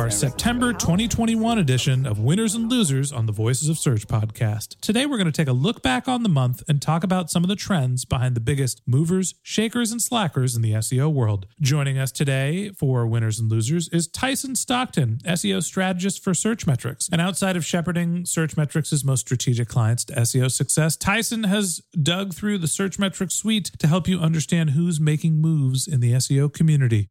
our September 2021 edition of Winners and Losers on the Voices of Search podcast. Today, we're going to take a look back on the month and talk about some of the trends behind the biggest movers, shakers, and slackers in the SEO world. Joining us today for Winners and Losers is Tyson Stockton, SEO strategist for Searchmetrics. And outside of shepherding Searchmetrics' most strategic clients to SEO success, Tyson has dug through the Searchmetrics suite to help you understand who's making moves in the SEO community.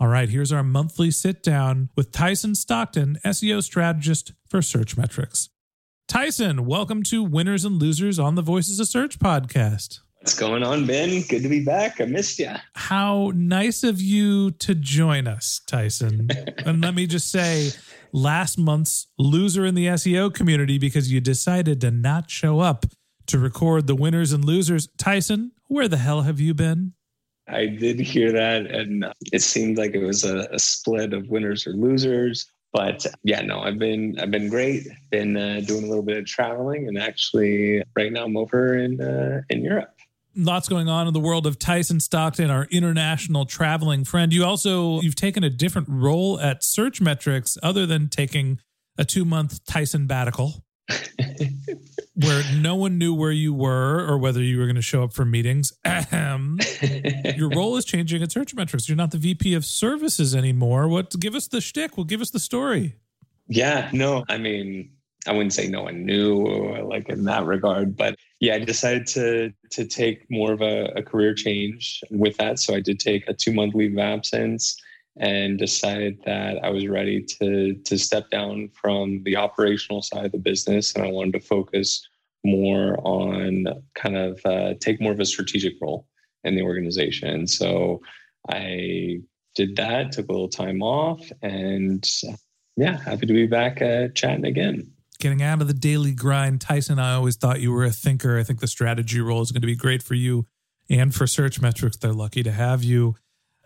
All right, here's our monthly sit down with Tyson Stockton, SEO strategist for Searchmetrics. Tyson, welcome to Winners and Losers on the Voices of Search podcast. What's going on, Ben? Good to be back. I missed you. How nice of you to join us, Tyson. and let me just say, last month's loser in the SEO community because you decided to not show up to record the winners and losers. Tyson, where the hell have you been? I did hear that, and it seemed like it was a, a split of winners or losers. But yeah, no, I've been I've been great. Been uh, doing a little bit of traveling, and actually, right now I'm over in uh, in Europe. Lots going on in the world of Tyson Stockton, our international traveling friend. You also you've taken a different role at Searchmetrics, other than taking a two month Tyson batical. where no one knew where you were or whether you were going to show up for meetings. Your role is changing at Searchmetrics. You're not the VP of services anymore. What? Give us the shtick. Well, give us the story. Yeah, no, I mean, I wouldn't say no one knew, like in that regard, but yeah, I decided to to take more of a, a career change with that. So I did take a two month leave of absence and decided that I was ready to to step down from the operational side of the business, and I wanted to focus more on kind of uh, take more of a strategic role in the organization. So I did that, took a little time off, and yeah, happy to be back uh, chatting again. Getting out of the daily grind, Tyson. I always thought you were a thinker. I think the strategy role is going to be great for you and for Searchmetrics. They're lucky to have you.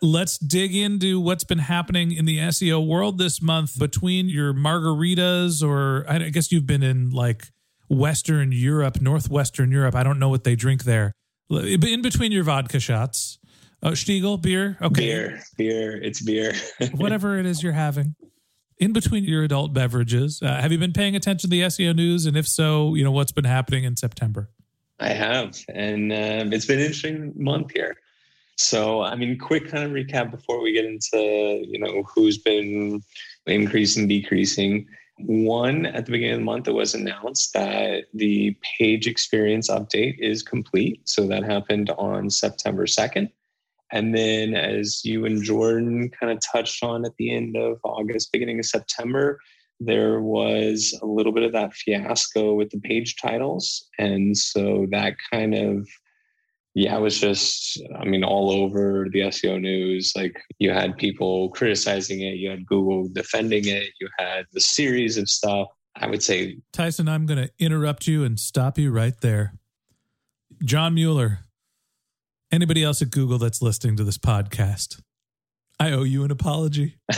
Let's dig into what's been happening in the SEO world this month between your margaritas, or I guess you've been in like Western Europe, Northwestern Europe. I don't know what they drink there. In between your vodka shots, oh, Stiegl beer, okay, Beer, beer, it's beer. whatever it is you're having. In between your adult beverages, uh, have you been paying attention to the SEO news? And if so, you know what's been happening in September. I have, and um, it's been an interesting month here. So, I mean, quick kind of recap before we get into you know who's been increasing, decreasing. One, at the beginning of the month, it was announced that the page experience update is complete. So that happened on September 2nd. And then, as you and Jordan kind of touched on at the end of August, beginning of September, there was a little bit of that fiasco with the page titles. And so that kind of yeah, it was just, I mean, all over the SEO news. Like you had people criticizing it, you had Google defending it, you had the series of stuff. I would say, Tyson, I'm going to interrupt you and stop you right there. John Mueller, anybody else at Google that's listening to this podcast, I owe you an apology.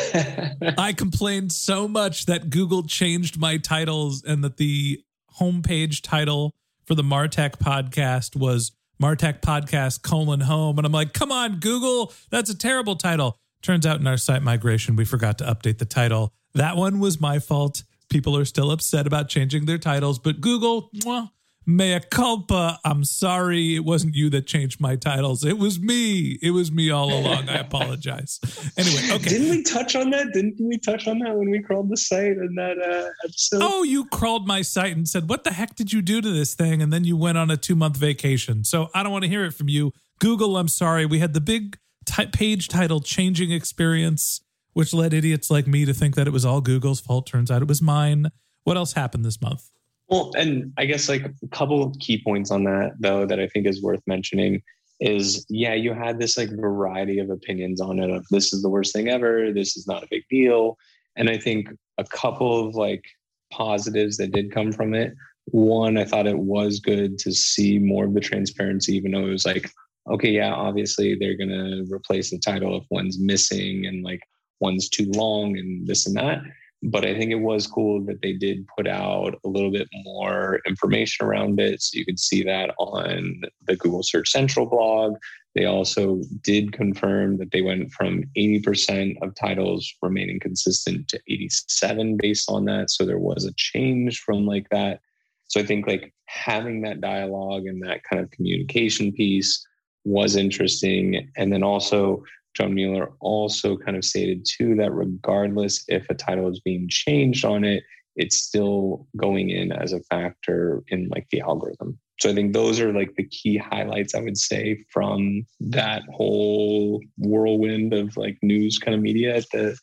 I complained so much that Google changed my titles and that the homepage title for the Martech podcast was Martech podcast colon home. And I'm like, come on, Google, that's a terrible title. Turns out in our site migration, we forgot to update the title. That one was my fault. People are still upset about changing their titles, but Google, mwah, mea culpa. I'm sorry. It wasn't you that changed my titles. It was me. It was me all along. I apologize. Anyway, okay. Didn't we touch on that? Didn't we touch on that when we crawled the site in that uh, episode? Oh, you crawled my site and said, What the heck did you do to this thing? And then you went on a two month vacation. So I don't want to hear it from you. Google, I'm sorry. We had the big t- page title changing experience, which led idiots like me to think that it was all Google's fault. Turns out it was mine. What else happened this month? Well, and I guess like a couple of key points on that though that I think is worth mentioning is yeah, you had this like variety of opinions on it of this is the worst thing ever, this is not a big deal. And I think a couple of like positives that did come from it. One, I thought it was good to see more of the transparency, even though it was like, okay, yeah, obviously they're gonna replace the title if one's missing and like one's too long and this and that but I think it was cool that they did put out a little bit more information around it. So you could see that on the Google Search Central blog. They also did confirm that they went from 80% of titles remaining consistent to 87 based on that. So there was a change from like that. So I think like having that dialogue and that kind of communication piece was interesting. And then also John Mueller also kind of stated too that regardless if a title is being changed on it, it's still going in as a factor in like the algorithm. So I think those are like the key highlights I would say from that whole whirlwind of like news kind of media at the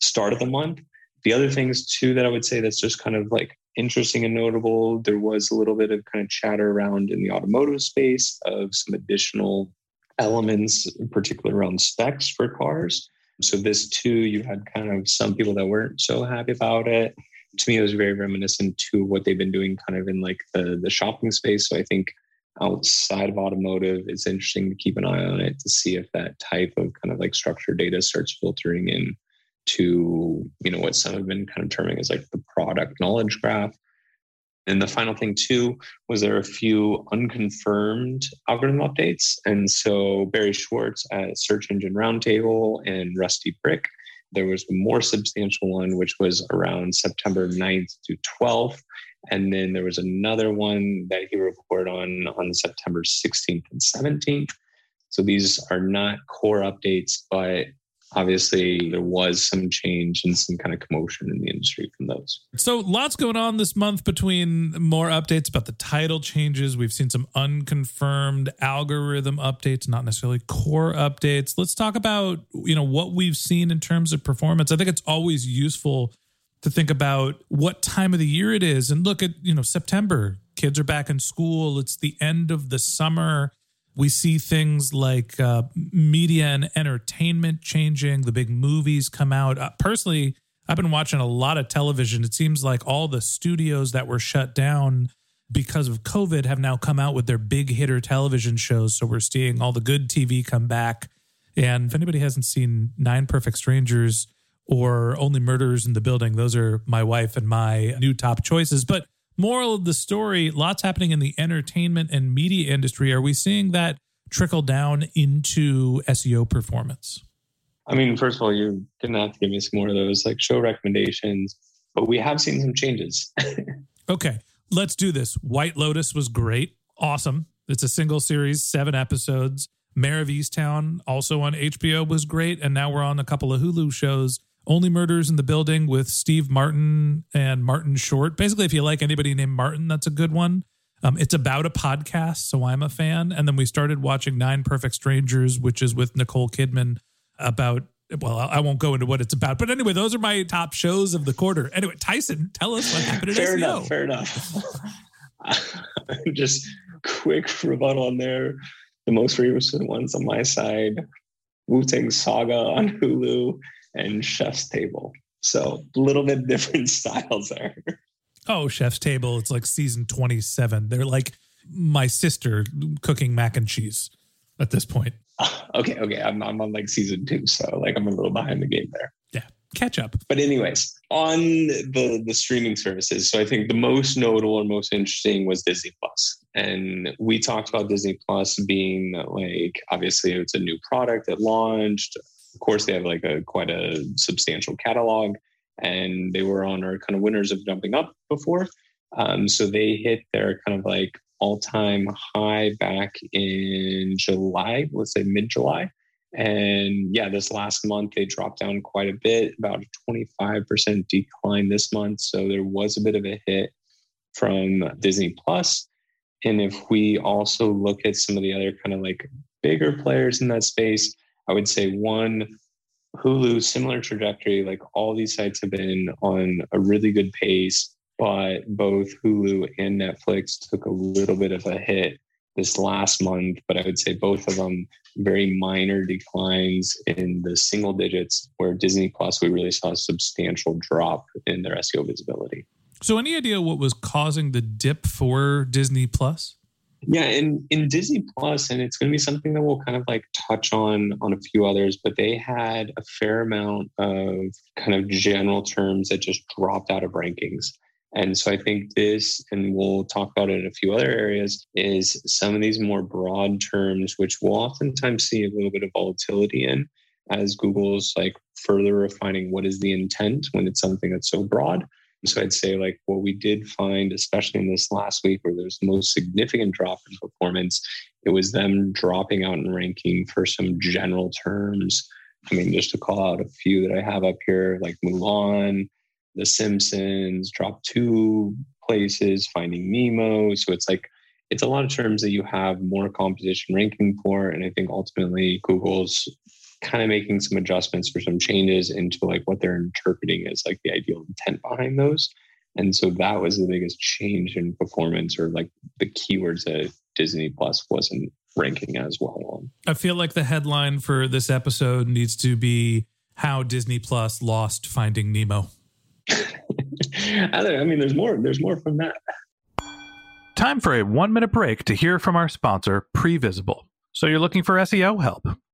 start of the month. The other things too that I would say that's just kind of like interesting and notable, there was a little bit of kind of chatter around in the automotive space of some additional elements, in particular around specs for cars. So this too, you had kind of some people that weren't so happy about it. To me, it was very reminiscent to what they've been doing kind of in like the, the shopping space. So I think outside of automotive, it's interesting to keep an eye on it to see if that type of kind of like structured data starts filtering in to, you know, what some have been kind of terming as like the product knowledge graph. And the final thing too was there a few unconfirmed algorithm updates. And so Barry Schwartz at Search Engine Roundtable and RustyBrick, there was a more substantial one, which was around September 9th to 12th. And then there was another one that he reported on on September 16th and 17th. So these are not core updates, but obviously there was some change and some kind of commotion in the industry from those. So lots going on this month between more updates about the title changes. We've seen some unconfirmed algorithm updates, not necessarily core updates. Let's talk about, you know, what we've seen in terms of performance. I think it's always useful to think about what time of the year it is and look at, you know, September. Kids are back in school. It's the end of the summer we see things like uh, media and entertainment changing, the big movies come out. Uh, personally, I've been watching a lot of television. It seems like all the studios that were shut down because of COVID have now come out with their big hitter television shows. So we're seeing all the good TV come back. And if anybody hasn't seen Nine Perfect Strangers or Only Murders in the Building, those are my wife and my new top choices. But Moral of the story lots happening in the entertainment and media industry. Are we seeing that trickle down into SEO performance? I mean, first of all, you're going to have to give me some more of those like show recommendations, but we have seen some changes. okay, let's do this. White Lotus was great. Awesome. It's a single series, seven episodes. Mare of Easttown, also on HBO, was great. And now we're on a couple of Hulu shows. Only Murders in the Building with Steve Martin and Martin Short. Basically, if you like anybody named Martin, that's a good one. Um, it's about a podcast, so I'm a fan. And then we started watching Nine Perfect Strangers, which is with Nicole Kidman about. Well, I won't go into what it's about, but anyway, those are my top shows of the quarter. Anyway, Tyson, tell us what happened at fair SEO. enough. Fair enough. Just quick rebuttal on there. The most recent ones on my side: Wu Tang Saga on Hulu and Chef's Table. So a little bit different styles there. Oh, Chef's Table. It's like season 27. They're like my sister cooking mac and cheese at this point. okay, okay. I'm, I'm on like season two, so like I'm a little behind the game there. Yeah, catch up. But anyways, on the the streaming services, so I think the most notable and most interesting was Disney Plus, and we talked about Disney Plus being like obviously it's a new product that launched. Of course, they have like a quite a substantial catalog, and they were on our kind of winners of jumping up before. Um, so they hit their kind of like all time high back in July, let's say mid July. And yeah, this last month they dropped down quite a bit, about a 25% decline this month. So there was a bit of a hit from Disney Plus. And if we also look at some of the other kind of like bigger players in that space, I would say one, Hulu, similar trajectory. Like all these sites have been on a really good pace, but both Hulu and Netflix took a little bit of a hit this last month. But I would say both of them very minor declines in the single digits, where Disney Plus, we really saw a substantial drop in their SEO visibility. So, any idea what was causing the dip for Disney Plus? Yeah, in in Disney Plus, and it's going to be something that we'll kind of like touch on on a few others, but they had a fair amount of kind of general terms that just dropped out of rankings. And so I think this, and we'll talk about it in a few other areas, is some of these more broad terms, which we'll oftentimes see a little bit of volatility in as Google's like further refining what is the intent when it's something that's so broad. So I'd say like what we did find, especially in this last week where there's the most significant drop in performance, it was them dropping out in ranking for some general terms. I mean, just to call out a few that I have up here, like Mulan, The Simpsons, dropped two places, Finding Nemo. So it's like it's a lot of terms that you have more competition ranking for. And I think ultimately Google's kind of making some adjustments for some changes into like what they're interpreting as like the ideal intent behind those. And so that was the biggest change in performance or like the keywords that Disney Plus wasn't ranking as well on. I feel like the headline for this episode needs to be how Disney Plus lost Finding Nemo. I mean, there's more. There's more from that. Time for a one minute break to hear from our sponsor, Previsible. So you're looking for SEO help,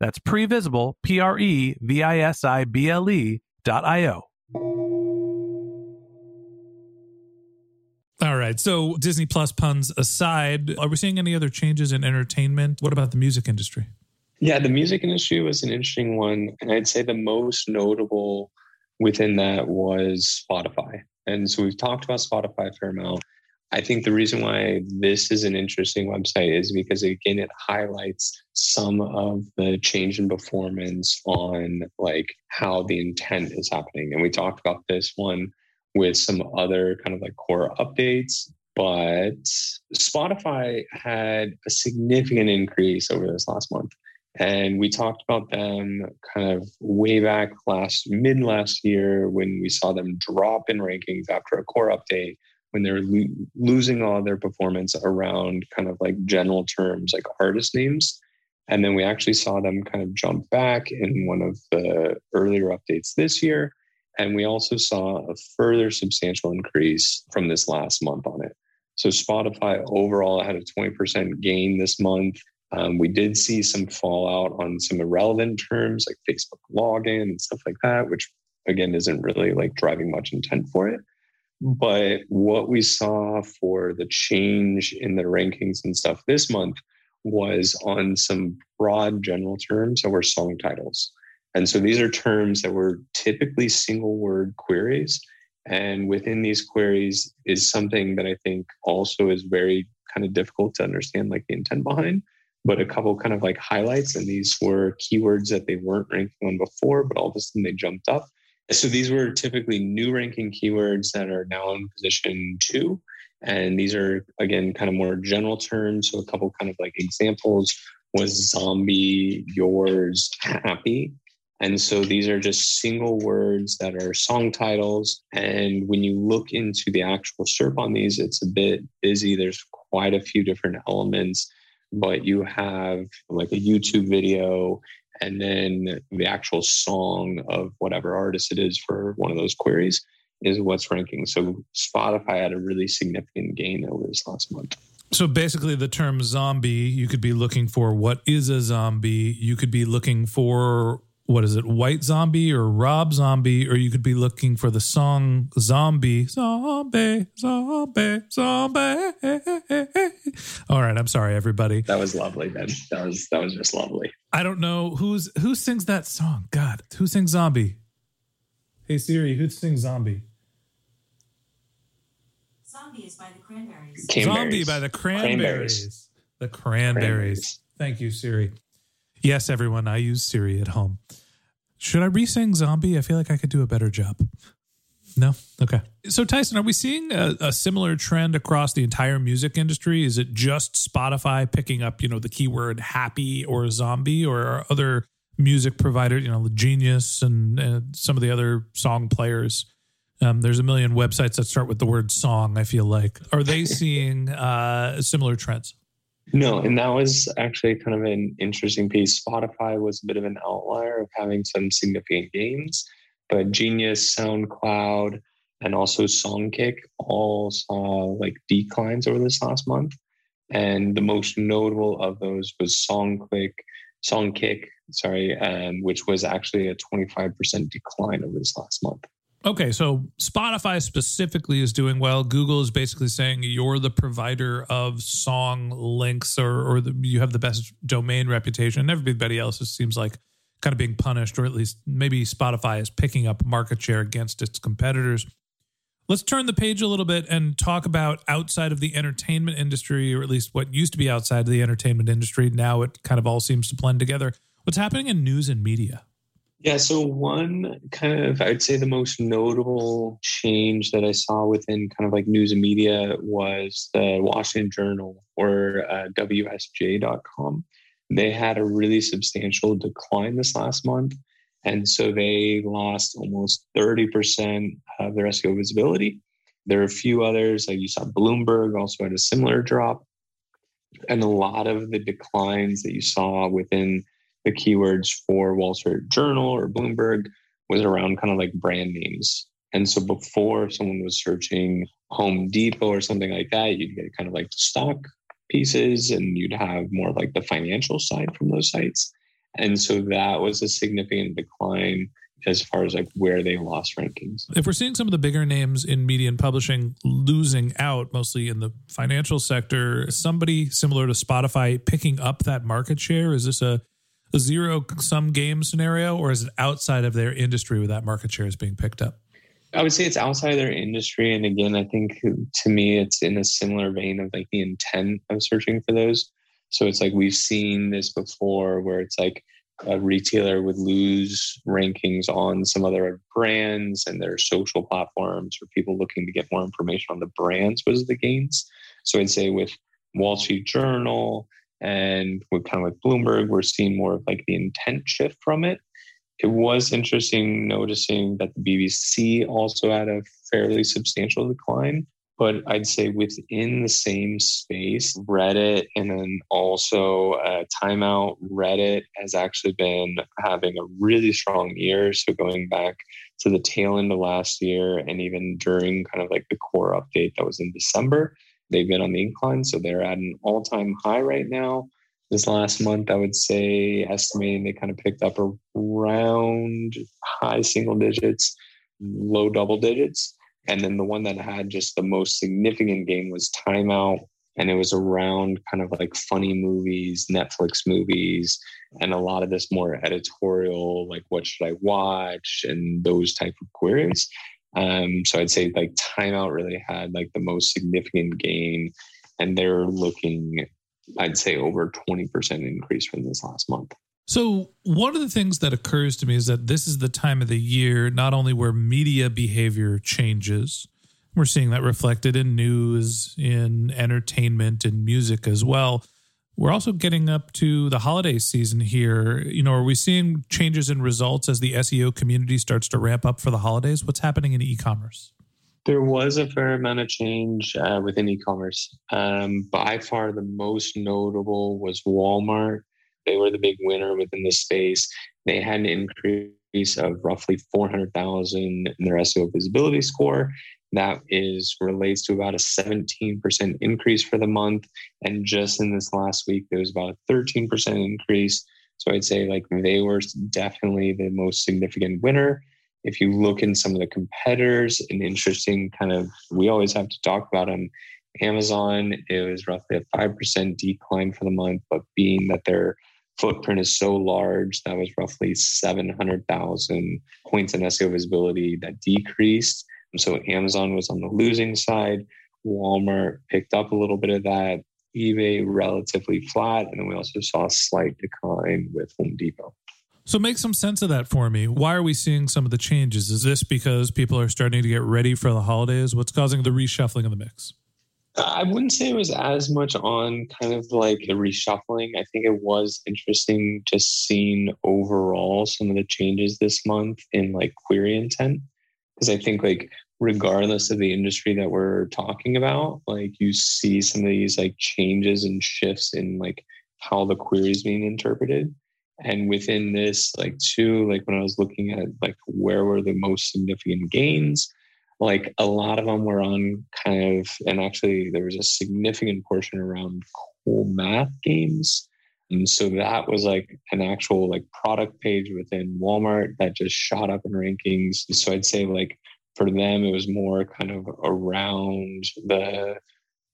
That's previsible, P R E V I S I B L E dot I O. All right. So Disney Plus puns aside, are we seeing any other changes in entertainment? What about the music industry? Yeah, the music industry was an interesting one. And I'd say the most notable within that was Spotify. And so we've talked about Spotify a fair amount. I think the reason why this is an interesting website is because again it highlights some of the change in performance on like how the intent is happening. And we talked about this one with some other kind of like core updates. But Spotify had a significant increase over this last month. And we talked about them kind of way back last mid last year when we saw them drop in rankings after a core update when they're lo- losing all their performance around kind of like general terms like artist names. And then we actually saw them kind of jump back in one of the earlier updates this year. And we also saw a further substantial increase from this last month on it. So Spotify overall had a 20% gain this month. Um, we did see some fallout on some irrelevant terms like Facebook login and stuff like that, which again isn't really like driving much intent for it. But what we saw for the change in the rankings and stuff this month was on some broad general terms that were song titles. And so these are terms that were typically single word queries. And within these queries is something that I think also is very kind of difficult to understand, like the intent behind. But a couple kind of like highlights, and these were keywords that they weren't ranking on before, but all of a sudden they jumped up. So these were typically new ranking keywords that are now in position two. And these are, again, kind of more general terms. So a couple kind of like examples was zombie, yours, happy. And so these are just single words that are song titles. And when you look into the actual SERP on these, it's a bit busy. There's quite a few different elements, but you have like a YouTube video and then the actual song of whatever artist it is for one of those queries is what's ranking. So Spotify had a really significant gain over this last month. So basically, the term zombie, you could be looking for what is a zombie. You could be looking for what is it, White Zombie or Rob Zombie, or you could be looking for the song Zombie, Zombie, Zombie, Zombie. All right, I'm sorry, everybody. That was lovely, Ben. That was that was just lovely. I don't know who's who sings that song. God, who sings Zombie? Hey Siri, who sings Zombie? Zombie is by the Cranberries. Zombie by the Cranberries. Cranberries. The Cranberries. Cranberries. Thank you, Siri. Yes, everyone, I use Siri at home. Should I re-sing Zombie? I feel like I could do a better job. No? Okay. So, Tyson, are we seeing a, a similar trend across the entire music industry? Is it just Spotify picking up, you know, the keyword happy or zombie, or are other music providers, you know, the Genius and, and some of the other song players? Um, there's a million websites that start with the word song, I feel like. Are they seeing uh, similar trends? No, and that was actually kind of an interesting piece. Spotify was a bit of an outlier of having some significant gains, but Genius, SoundCloud, and also Songkick all saw like declines over this last month. And the most notable of those was Songkick, Songkick, sorry, um, which was actually a 25% decline over this last month. Okay, so Spotify specifically is doing well. Google is basically saying you're the provider of song links, or or the, you have the best domain reputation. Everybody else it seems like kind of being punished, or at least maybe Spotify is picking up market share against its competitors. Let's turn the page a little bit and talk about outside of the entertainment industry, or at least what used to be outside of the entertainment industry. Now it kind of all seems to blend together. What's happening in news and media? Yeah, so one kind of, I'd say the most notable change that I saw within kind of like news and media was the Washington Journal or uh, WSJ.com. They had a really substantial decline this last month. And so they lost almost 30% of their SEO visibility. There are a few others, like you saw Bloomberg also had a similar drop. And a lot of the declines that you saw within the keywords for Wall Street Journal or Bloomberg was around kind of like brand names. And so before someone was searching Home Depot or something like that, you'd get kind of like stock pieces and you'd have more like the financial side from those sites. And so that was a significant decline as far as like where they lost rankings. If we're seeing some of the bigger names in media and publishing losing out, mostly in the financial sector, somebody similar to Spotify picking up that market share, is this a a zero sum game scenario, or is it outside of their industry where that market share is being picked up? I would say it's outside of their industry. And again, I think to me, it's in a similar vein of like the intent of searching for those. So it's like we've seen this before where it's like a retailer would lose rankings on some other brands and their social platforms or people looking to get more information on the brands was the gains. So I'd say with Wall Street Journal and with kind of with Bloomberg, we're seeing more of like the intent shift from it. It was interesting noticing that the BBC also had a fairly substantial decline but I'd say within the same space, Reddit and then also uh, Timeout, Reddit has actually been having a really strong year. So going back to the tail end of last year and even during kind of like the core update that was in December, they've been on the incline. So they're at an all time high right now. This last month, I would say, estimating they kind of picked up around high single digits, low double digits. And then the one that had just the most significant gain was Timeout. And it was around kind of like funny movies, Netflix movies, and a lot of this more editorial, like what should I watch and those type of queries. Um, so I'd say like Timeout really had like the most significant gain. And they're looking, I'd say, over 20% increase from this last month. So, one of the things that occurs to me is that this is the time of the year not only where media behavior changes, we're seeing that reflected in news, in entertainment, in music as well. We're also getting up to the holiday season here. You know, are we seeing changes in results as the SEO community starts to ramp up for the holidays? What's happening in e commerce? There was a fair amount of change uh, within e commerce. Um, by far, the most notable was Walmart they were the big winner within the space. They had an increase of roughly 400,000 in their SEO visibility score. That is relates to about a 17% increase for the month. And just in this last week, there was about a 13% increase. So I'd say like they were definitely the most significant winner. If you look in some of the competitors, an interesting kind of, we always have to talk about them. Amazon, it was roughly a 5% decline for the month, but being that they're footprint is so large that was roughly 700,000 points in SEO visibility that decreased. So Amazon was on the losing side. Walmart picked up a little bit of that. eBay relatively flat. And then we also saw a slight decline with Home Depot. So make some sense of that for me. Why are we seeing some of the changes? Is this because people are starting to get ready for the holidays? What's causing the reshuffling of the mix? I wouldn't say it was as much on kind of like the reshuffling. I think it was interesting just seeing overall some of the changes this month in like query intent. Because I think like regardless of the industry that we're talking about, like you see some of these like changes and shifts in like how the query is being interpreted. And within this, like too, like when I was looking at like where were the most significant gains, like a lot of them were on kind of, and actually there was a significant portion around cool math games. And so that was like an actual like product page within Walmart that just shot up in rankings. So I'd say like for them it was more kind of around the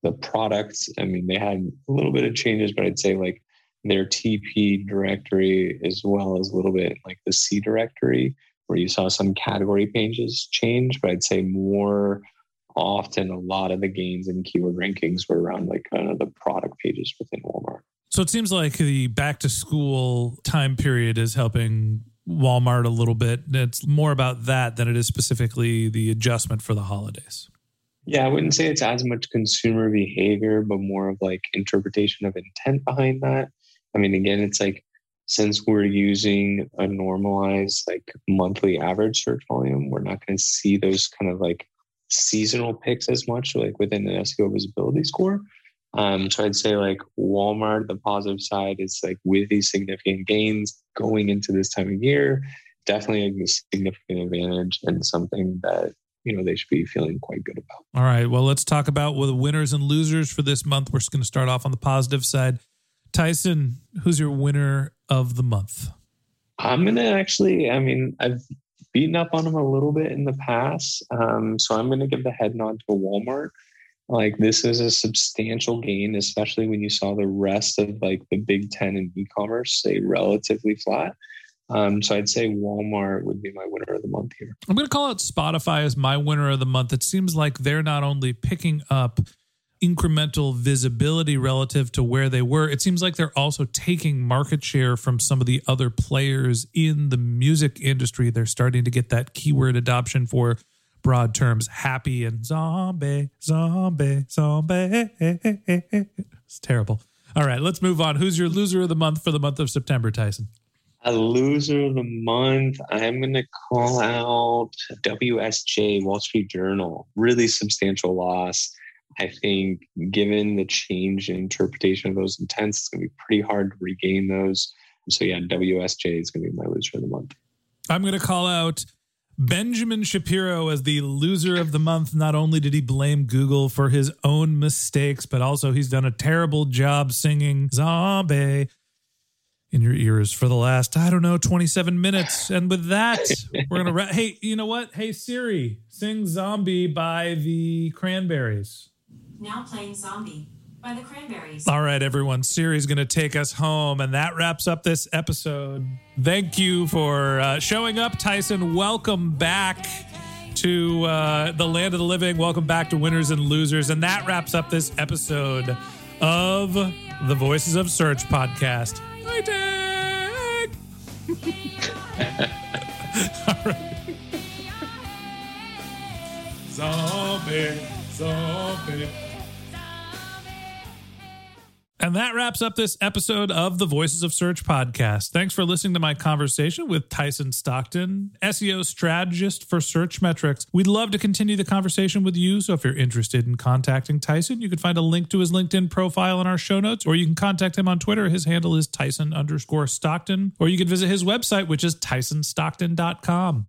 the products. I mean, they had a little bit of changes, but I'd say like their TP directory as well as a little bit like the C directory where you saw some category pages change, but I'd say more often a lot of the gains in keyword rankings were around like kind of the product pages within Walmart. So it seems like the back to school time period is helping Walmart a little bit. It's more about that than it is specifically the adjustment for the holidays. Yeah, I wouldn't say it's as much consumer behavior, but more of like interpretation of intent behind that. I mean, again, it's like since we're using a normalized like monthly average search volume, we're not going to see those kind of like seasonal picks as much like within the SEO visibility score. Um, so I'd say like Walmart, the positive side is like with these significant gains going into this time of year, definitely a significant advantage and something that you know they should be feeling quite good about. All right, well let's talk about what the winners and losers for this month. We're just going to start off on the positive side. Tyson, who's your winner of the month? I'm gonna actually. I mean, I've beaten up on them a little bit in the past, um, so I'm gonna give the head nod to Walmart. Like this is a substantial gain, especially when you saw the rest of like the Big Ten and e-commerce stay relatively flat. Um, so I'd say Walmart would be my winner of the month here. I'm going to call out Spotify as my winner of the month. It seems like they're not only picking up incremental visibility relative to where they were, it seems like they're also taking market share from some of the other players in the music industry. They're starting to get that keyword adoption for broad terms happy and zombie, zombie, zombie. It's terrible. All right, let's move on. Who's your loser of the month for the month of September, Tyson? A loser of the month, I'm going to call out WSJ, Wall Street Journal. Really substantial loss. I think, given the change in interpretation of those intents, it's going to be pretty hard to regain those. So, yeah, WSJ is going to be my loser of the month. I'm going to call out Benjamin Shapiro as the loser of the month. Not only did he blame Google for his own mistakes, but also he's done a terrible job singing Zombie in your ears for the last, I don't know, 27 minutes. And with that, we're going to, ra- hey, you know what? Hey, Siri, sing Zombie by the Cranberries. Now playing Zombie by the Cranberries. All right, everyone. Siri's going to take us home, and that wraps up this episode. Thank you for uh, showing up, Tyson. Welcome back to uh, the land of the living. Welcome back to Winners and Losers. And that wraps up this episode of the Voices of Search podcast. Fighting! All right. Zombie, zombie. And that wraps up this episode of the Voices of Search podcast. Thanks for listening to my conversation with Tyson Stockton, SEO strategist for Searchmetrics. We'd love to continue the conversation with you. So if you're interested in contacting Tyson, you can find a link to his LinkedIn profile in our show notes, or you can contact him on Twitter. His handle is Tyson underscore Stockton, or you can visit his website, which is tysonstockton.com.